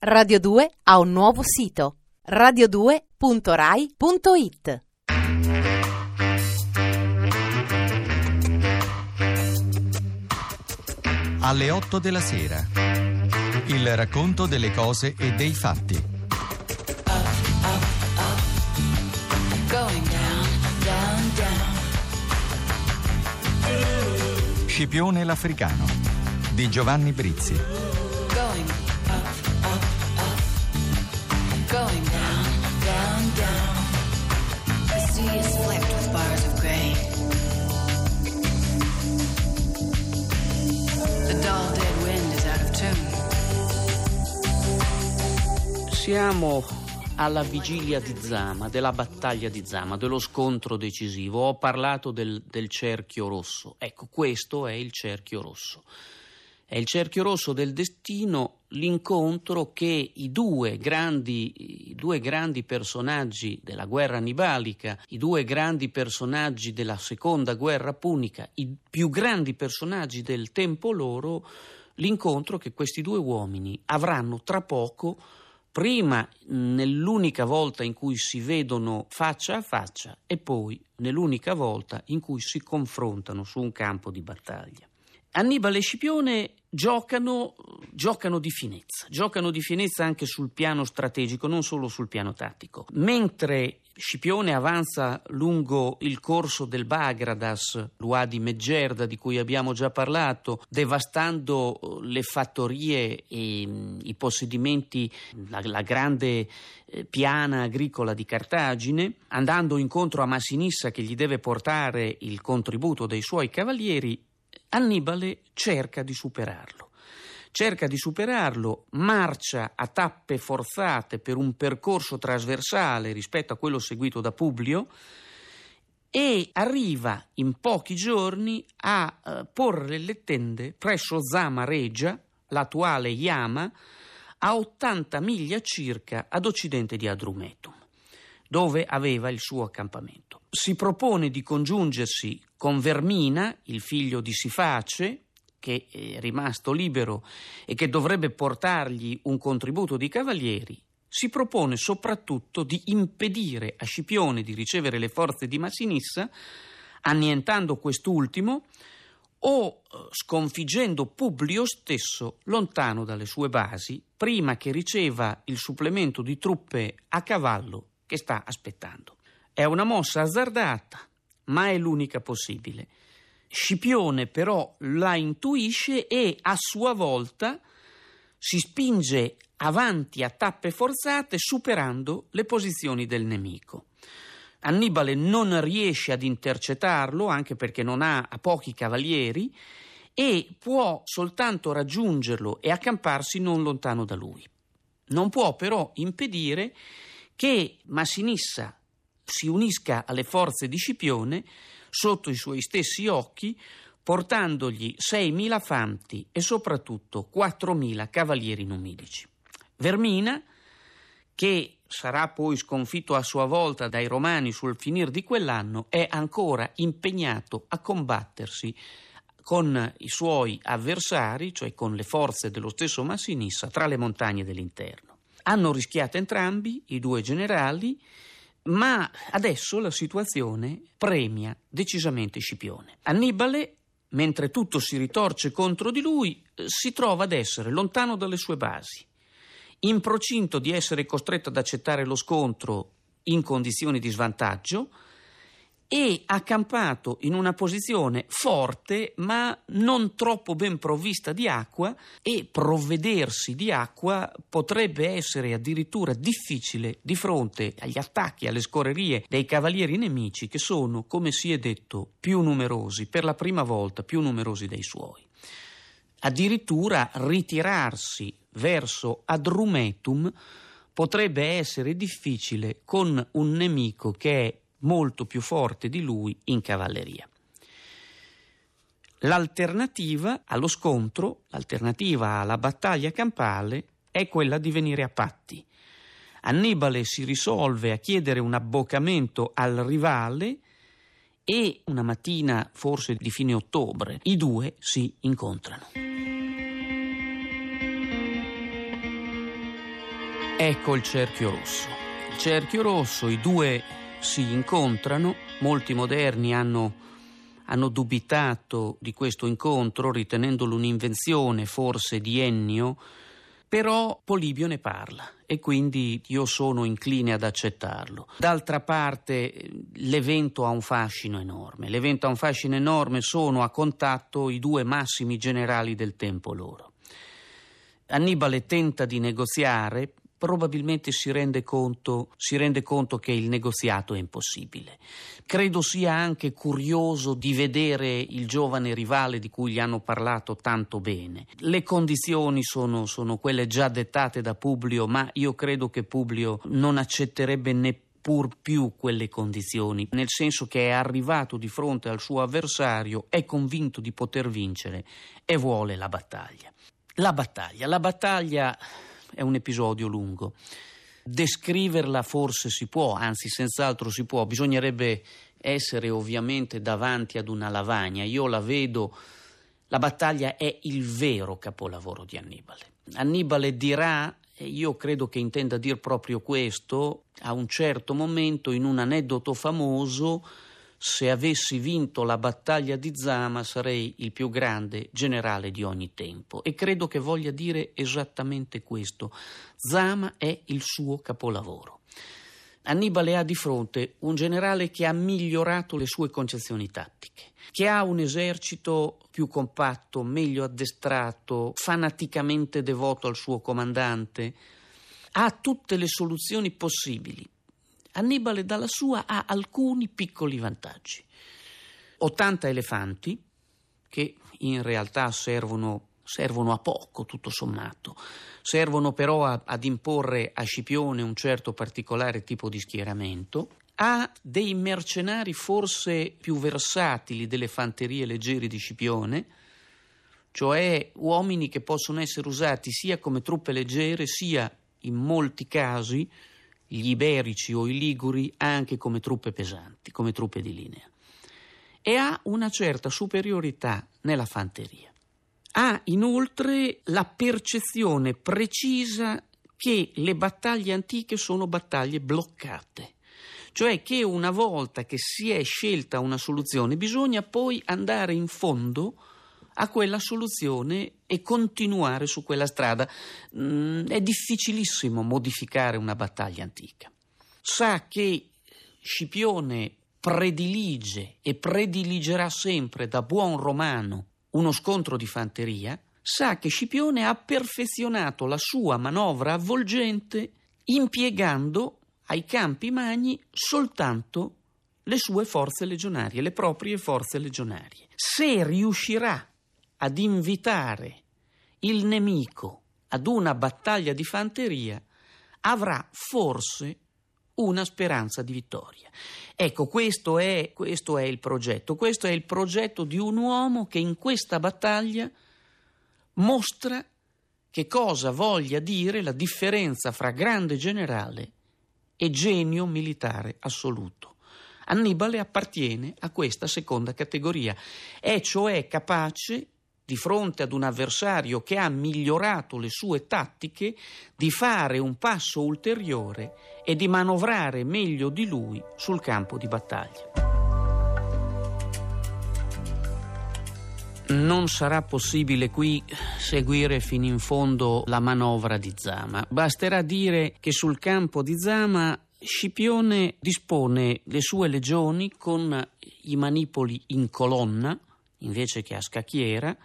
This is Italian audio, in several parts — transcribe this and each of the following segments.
Radio 2 ha un nuovo sito radio2.rai.it Alle 8 della sera. Il racconto delle cose e dei fatti. Going down, down, down. Scipione l'Africano di Giovanni Brizzi. Going down, down, down. The sea is flecked with bars of gray. The dull dead wind is out of tune. Siamo alla vigilia di Zama, della battaglia di Zama, dello scontro decisivo. Ho parlato del, del cerchio rosso. Ecco, questo è il cerchio rosso. È il cerchio rosso del destino, l'incontro che i due grandi, i due grandi personaggi della guerra annibalica, i due grandi personaggi della seconda guerra punica, i più grandi personaggi del tempo loro, l'incontro che questi due uomini avranno tra poco prima nell'unica volta in cui si vedono faccia a faccia e poi nell'unica volta in cui si confrontano su un campo di battaglia. Annibale e Scipione giocano, giocano di finezza, giocano di finezza anche sul piano strategico, non solo sul piano tattico. Mentre Scipione avanza lungo il corso del Bagradas, l'Uadi Meggerda di cui abbiamo già parlato, devastando le fattorie e i possedimenti, la, la grande eh, piana agricola di Cartagine, andando incontro a Massinissa che gli deve portare il contributo dei suoi cavalieri, Annibale cerca di superarlo. Cerca di superarlo, marcia a tappe forzate per un percorso trasversale rispetto a quello seguito da Publio e arriva in pochi giorni a eh, porre le tende presso Zama Regia, l'attuale Yama, a 80 miglia circa ad occidente di Adrumetum, dove aveva il suo accampamento. Si propone di congiungersi con Vermina, il figlio di Siface, che è rimasto libero e che dovrebbe portargli un contributo di cavalieri, si propone soprattutto di impedire a Scipione di ricevere le forze di Massinissa, annientando quest'ultimo o eh, sconfiggendo Publio stesso lontano dalle sue basi, prima che riceva il supplemento di truppe a cavallo che sta aspettando. È una mossa azzardata, ma è l'unica possibile. Scipione però la intuisce e a sua volta si spinge avanti a tappe forzate superando le posizioni del nemico. Annibale non riesce ad intercettarlo anche perché non ha, pochi cavalieri e può soltanto raggiungerlo e accamparsi non lontano da lui. Non può però impedire che Massinissa si unisca alle forze di Scipione sotto i suoi stessi occhi, portandogli 6.000 fanti e soprattutto 4.000 cavalieri numidici. Vermina, che sarà poi sconfitto a sua volta dai romani sul finir di quell'anno, è ancora impegnato a combattersi con i suoi avversari, cioè con le forze dello stesso Massinissa, tra le montagne dell'interno. Hanno rischiato entrambi, i due generali, ma adesso la situazione premia decisamente Scipione. Annibale, mentre tutto si ritorce contro di lui, si trova ad essere lontano dalle sue basi, in procinto di essere costretto ad accettare lo scontro in condizioni di svantaggio e accampato in una posizione forte ma non troppo ben provvista di acqua e provvedersi di acqua potrebbe essere addirittura difficile di fronte agli attacchi, alle scorrerie dei cavalieri nemici che sono, come si è detto, più numerosi, per la prima volta più numerosi dei suoi. Addirittura ritirarsi verso Adrumetum potrebbe essere difficile con un nemico che è molto più forte di lui in cavalleria. L'alternativa allo scontro, l'alternativa alla battaglia campale è quella di venire a patti. Annibale si risolve a chiedere un abboccamento al rivale e una mattina, forse di fine ottobre, i due si incontrano. Ecco il cerchio rosso. Il cerchio rosso, i due si incontrano, molti moderni hanno, hanno dubitato di questo incontro ritenendolo un'invenzione forse di Ennio, però Polibio ne parla e quindi io sono incline ad accettarlo. D'altra parte l'evento ha un fascino enorme, l'evento ha un fascino enorme, sono a contatto i due massimi generali del tempo loro. Annibale tenta di negoziare, probabilmente si rende, conto, si rende conto che il negoziato è impossibile. Credo sia anche curioso di vedere il giovane rivale di cui gli hanno parlato tanto bene. Le condizioni sono, sono quelle già dettate da Publio, ma io credo che Publio non accetterebbe neppur più quelle condizioni, nel senso che è arrivato di fronte al suo avversario, è convinto di poter vincere e vuole la battaglia. La battaglia, la battaglia è un episodio lungo. Descriverla forse si può, anzi senz'altro si può, bisognerebbe essere ovviamente davanti ad una lavagna. Io la vedo, la battaglia è il vero capolavoro di Annibale. Annibale dirà, e io credo che intenda dire proprio questo, a un certo momento in un aneddoto famoso, se avessi vinto la battaglia di Zama sarei il più grande generale di ogni tempo e credo che voglia dire esattamente questo. Zama è il suo capolavoro. Annibale ha di fronte un generale che ha migliorato le sue concezioni tattiche, che ha un esercito più compatto, meglio addestrato, fanaticamente devoto al suo comandante, ha tutte le soluzioni possibili Annibale dalla sua ha alcuni piccoli vantaggi. 80 elefanti, che in realtà servono, servono a poco, tutto sommato, servono però a, ad imporre a Scipione un certo particolare tipo di schieramento, ha dei mercenari forse più versatili delle fanterie leggeri di Scipione, cioè uomini che possono essere usati sia come truppe leggere sia in molti casi gli iberici o i liguri anche come truppe pesanti, come truppe di linea. E ha una certa superiorità nella fanteria. Ha inoltre la percezione precisa che le battaglie antiche sono battaglie bloccate, cioè che una volta che si è scelta una soluzione bisogna poi andare in fondo a quella soluzione e continuare su quella strada. Mm, è difficilissimo modificare una battaglia antica. Sa che Scipione predilige e prediligerà sempre da buon romano uno scontro di fanteria, sa che Scipione ha perfezionato la sua manovra avvolgente impiegando ai campi magni soltanto le sue forze legionarie, le proprie forze legionarie. Se riuscirà ad invitare il nemico ad una battaglia di fanteria, avrà forse una speranza di vittoria. Ecco, questo è, questo è, il progetto. Questo è il progetto di un uomo che in questa battaglia mostra che cosa voglia dire la differenza fra grande generale e genio militare assoluto. Annibale appartiene a questa seconda categoria, è cioè capace di fronte ad un avversario che ha migliorato le sue tattiche, di fare un passo ulteriore e di manovrare meglio di lui sul campo di battaglia. Non sarà possibile qui seguire fino in fondo la manovra di Zama. Basterà dire che sul campo di Zama Scipione dispone le sue legioni con i manipoli in colonna, invece che a scacchiera,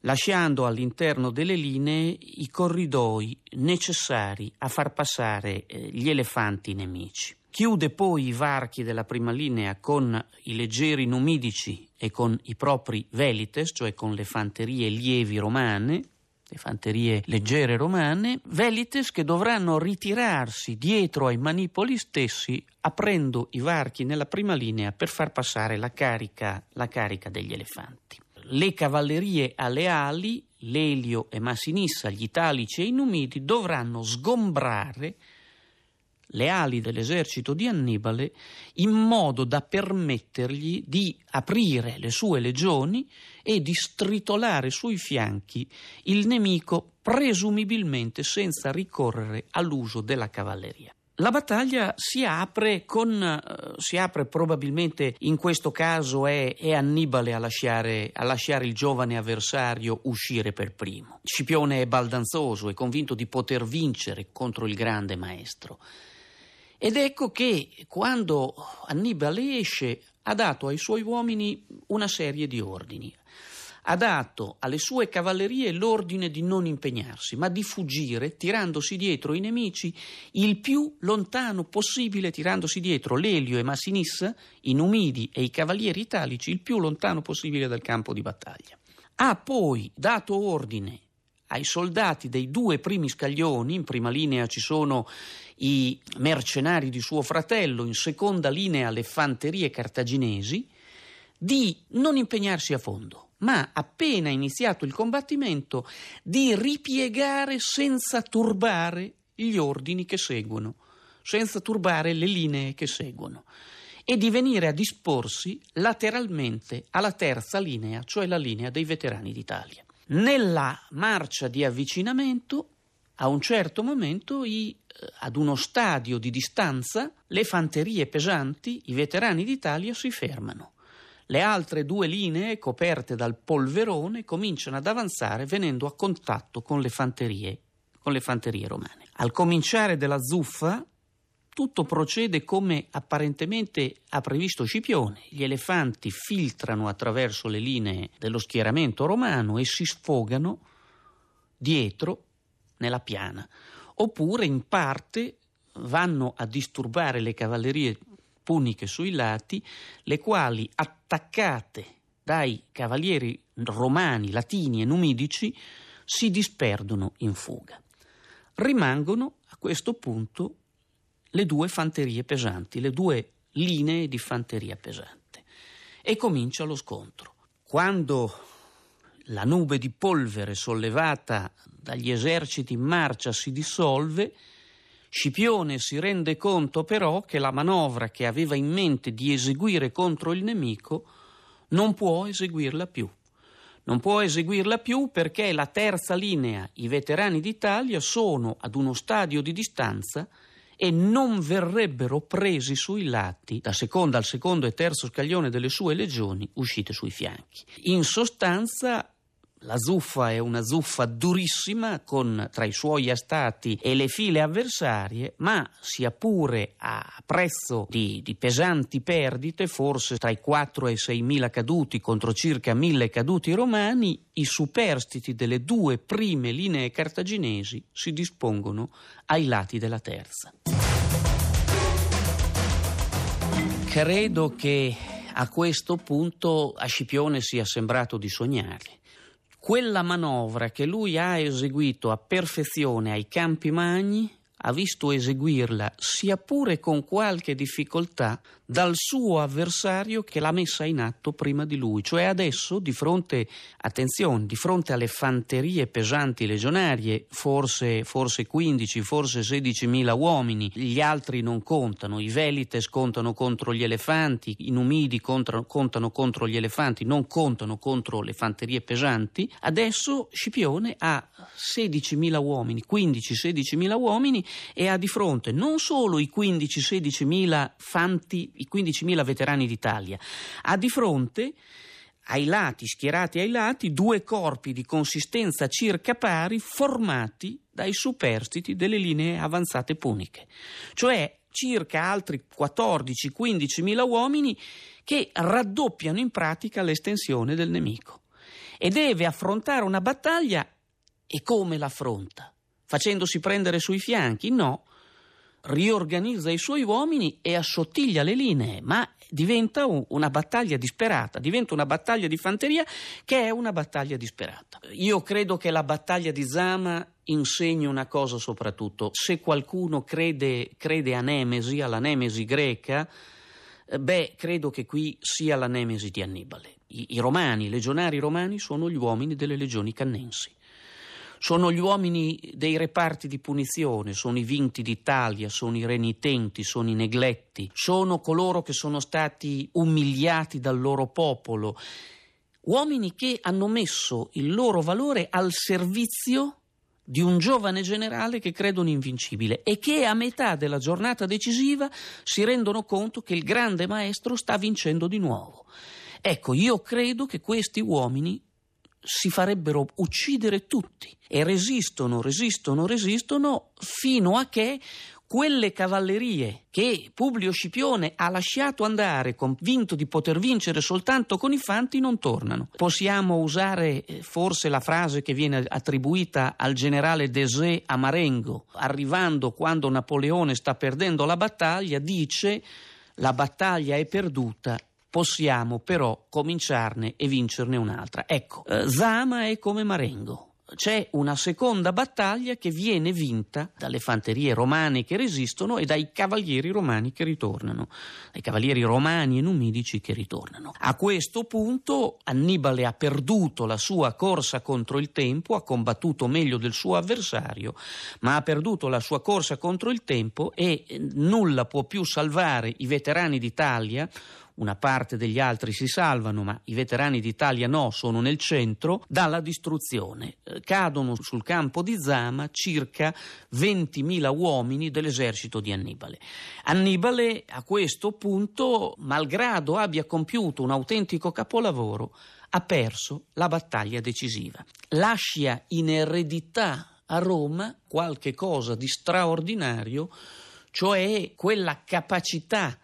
lasciando all'interno delle linee i corridoi necessari a far passare eh, gli elefanti nemici. Chiude poi i varchi della prima linea con i leggeri numidici e con i propri velites, cioè con le fanterie lievi romane, le fanterie leggere romane, velites che dovranno ritirarsi dietro ai manipoli stessi aprendo i varchi nella prima linea per far passare la carica, la carica degli elefanti. Le cavallerie alle ali, l'Elio e Massinissa, gli Italici e i Numidi, dovranno sgombrare le ali dell'esercito di Annibale in modo da permettergli di aprire le sue legioni e di stritolare sui fianchi il nemico presumibilmente senza ricorrere all'uso della cavalleria. La battaglia si apre con, eh, si apre probabilmente in questo caso è, è Annibale a lasciare, a lasciare, il giovane avversario uscire per primo. Scipione è baldanzoso, è convinto di poter vincere contro il grande maestro. Ed ecco che quando Annibale esce ha dato ai suoi uomini una serie di ordini ha dato alle sue cavallerie l'ordine di non impegnarsi, ma di fuggire tirandosi dietro i nemici il più lontano possibile, tirandosi dietro l'Elio e Massinissa, i Numidi e i cavalieri italici il più lontano possibile dal campo di battaglia. Ha poi dato ordine ai soldati dei due primi scaglioni, in prima linea ci sono i mercenari di suo fratello, in seconda linea le fanterie cartaginesi, di non impegnarsi a fondo ma appena iniziato il combattimento di ripiegare senza turbare gli ordini che seguono, senza turbare le linee che seguono e di venire a disporsi lateralmente alla terza linea, cioè la linea dei veterani d'Italia. Nella marcia di avvicinamento, a un certo momento, i, eh, ad uno stadio di distanza, le fanterie pesanti, i veterani d'Italia si fermano le altre due linee, coperte dal polverone, cominciano ad avanzare venendo a contatto con le fanterie, con le fanterie romane. Al cominciare della zuffa, tutto procede come apparentemente ha previsto Scipione. Gli elefanti filtrano attraverso le linee dello schieramento romano e si sfogano dietro nella piana, oppure in parte vanno a disturbare le cavallerie puniche sui lati, le quali attaccate dai cavalieri romani, latini e numidici si disperdono in fuga. Rimangono a questo punto le due fanterie pesanti, le due linee di fanteria pesante e comincia lo scontro. Quando la nube di polvere sollevata dagli eserciti in marcia si dissolve, Scipione si rende conto però che la manovra che aveva in mente di eseguire contro il nemico non può eseguirla più. Non può eseguirla più perché la terza linea, i veterani d'Italia, sono ad uno stadio di distanza e non verrebbero presi sui lati da seconda al secondo e terzo scaglione delle sue legioni uscite sui fianchi. In sostanza la zuffa è una zuffa durissima con tra i suoi astati e le file avversarie, ma sia pure a prezzo di, di pesanti perdite, forse tra i 4 e i 6 mila caduti contro circa mille caduti romani, i superstiti delle due prime linee cartaginesi si dispongono ai lati della terza. Credo che a questo punto a Scipione sia sembrato di sognare quella manovra che lui ha eseguito a perfezione ai Campi Magni ha visto eseguirla, sia pure con qualche difficoltà, dal suo avversario che l'ha messa in atto prima di lui. Cioè adesso, di fronte, attenzione, di fronte alle fanterie pesanti legionarie, forse, forse 15, forse 16 mila uomini, gli altri non contano, i Velites contano contro gli elefanti, i Numidi contano, contano contro gli elefanti, non contano contro le fanterie pesanti, adesso Scipione ha 16 mila uomini, 15-16 mila uomini e ha di fronte non solo i 15-16 mila fanti, i 15 mila veterani d'Italia, ha di fronte ai lati, schierati ai lati, due corpi di consistenza circa pari formati dai superstiti delle linee avanzate puniche, cioè circa altri 14-15 mila uomini che raddoppiano in pratica l'estensione del nemico e deve affrontare una battaglia e come l'affronta? Facendosi prendere sui fianchi, no, riorganizza i suoi uomini e assottiglia le linee, ma diventa una battaglia disperata, diventa una battaglia di fanteria che è una battaglia disperata. Io credo che la battaglia di Zama insegni una cosa soprattutto, se qualcuno crede, crede a Nemesi, alla Nemesi greca, eh, beh, credo che qui sia la Nemesi di Annibale. I, i romani, i legionari romani sono gli uomini delle legioni cannensi sono gli uomini dei reparti di punizione, sono i vinti d'Italia, sono i renitenti, sono i negletti, sono coloro che sono stati umiliati dal loro popolo, uomini che hanno messo il loro valore al servizio di un giovane generale che credono invincibile e che a metà della giornata decisiva si rendono conto che il grande maestro sta vincendo di nuovo. Ecco, io credo che questi uomini si farebbero uccidere tutti e resistono, resistono, resistono fino a che quelle cavallerie che Publio Scipione ha lasciato andare convinto di poter vincere soltanto con i fanti non tornano. Possiamo usare eh, forse la frase che viene attribuita al generale Desé a Marengo, arrivando quando Napoleone sta perdendo la battaglia, dice la battaglia è perduta, possiamo però cominciarne e vincerne un'altra. Ecco, eh, Zama è come Marengo c'è una seconda battaglia che viene vinta dalle fanterie romane che resistono e dai cavalieri romani che ritornano, dai cavalieri romani e numidici che ritornano. A questo punto Annibale ha perduto la sua corsa contro il tempo, ha combattuto meglio del suo avversario, ma ha perduto la sua corsa contro il tempo e nulla può più salvare i veterani d'Italia una parte degli altri si salvano, ma i veterani d'Italia no, sono nel centro, dalla distruzione. Eh, cadono sul campo di Zama circa 20.000 uomini dell'esercito di Annibale. Annibale a questo punto, malgrado abbia compiuto un autentico capolavoro, ha perso la battaglia decisiva. Lascia in eredità a Roma qualche cosa di straordinario, cioè quella capacità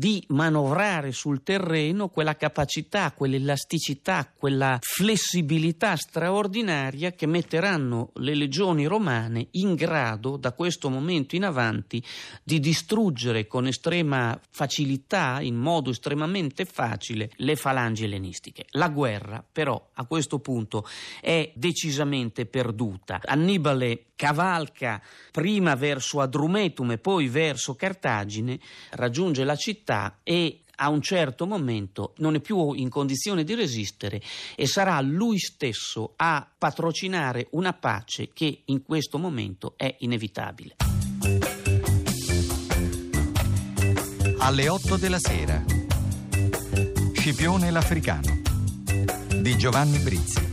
di manovrare sul terreno quella capacità, quell'elasticità, quella flessibilità straordinaria che metteranno le legioni romane in grado da questo momento in avanti di distruggere con estrema facilità, in modo estremamente facile, le falangi ellenistiche. La guerra però a questo punto è decisamente perduta. Annibale cavalca prima verso Adrumetum e poi verso Cartagine, raggiunge la città e a un certo momento non è più in condizione di resistere e sarà lui stesso a patrocinare una pace che in questo momento è inevitabile. Alle 8 della sera. Scipione l'Africano di Giovanni Brizzi.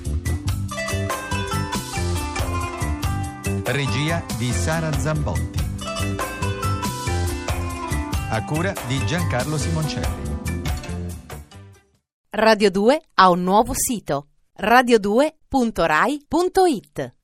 Regia di Sara Zambotti. A cura di Giancarlo Simoncelli. Radio 2 ha un nuovo sito radio2.rai.it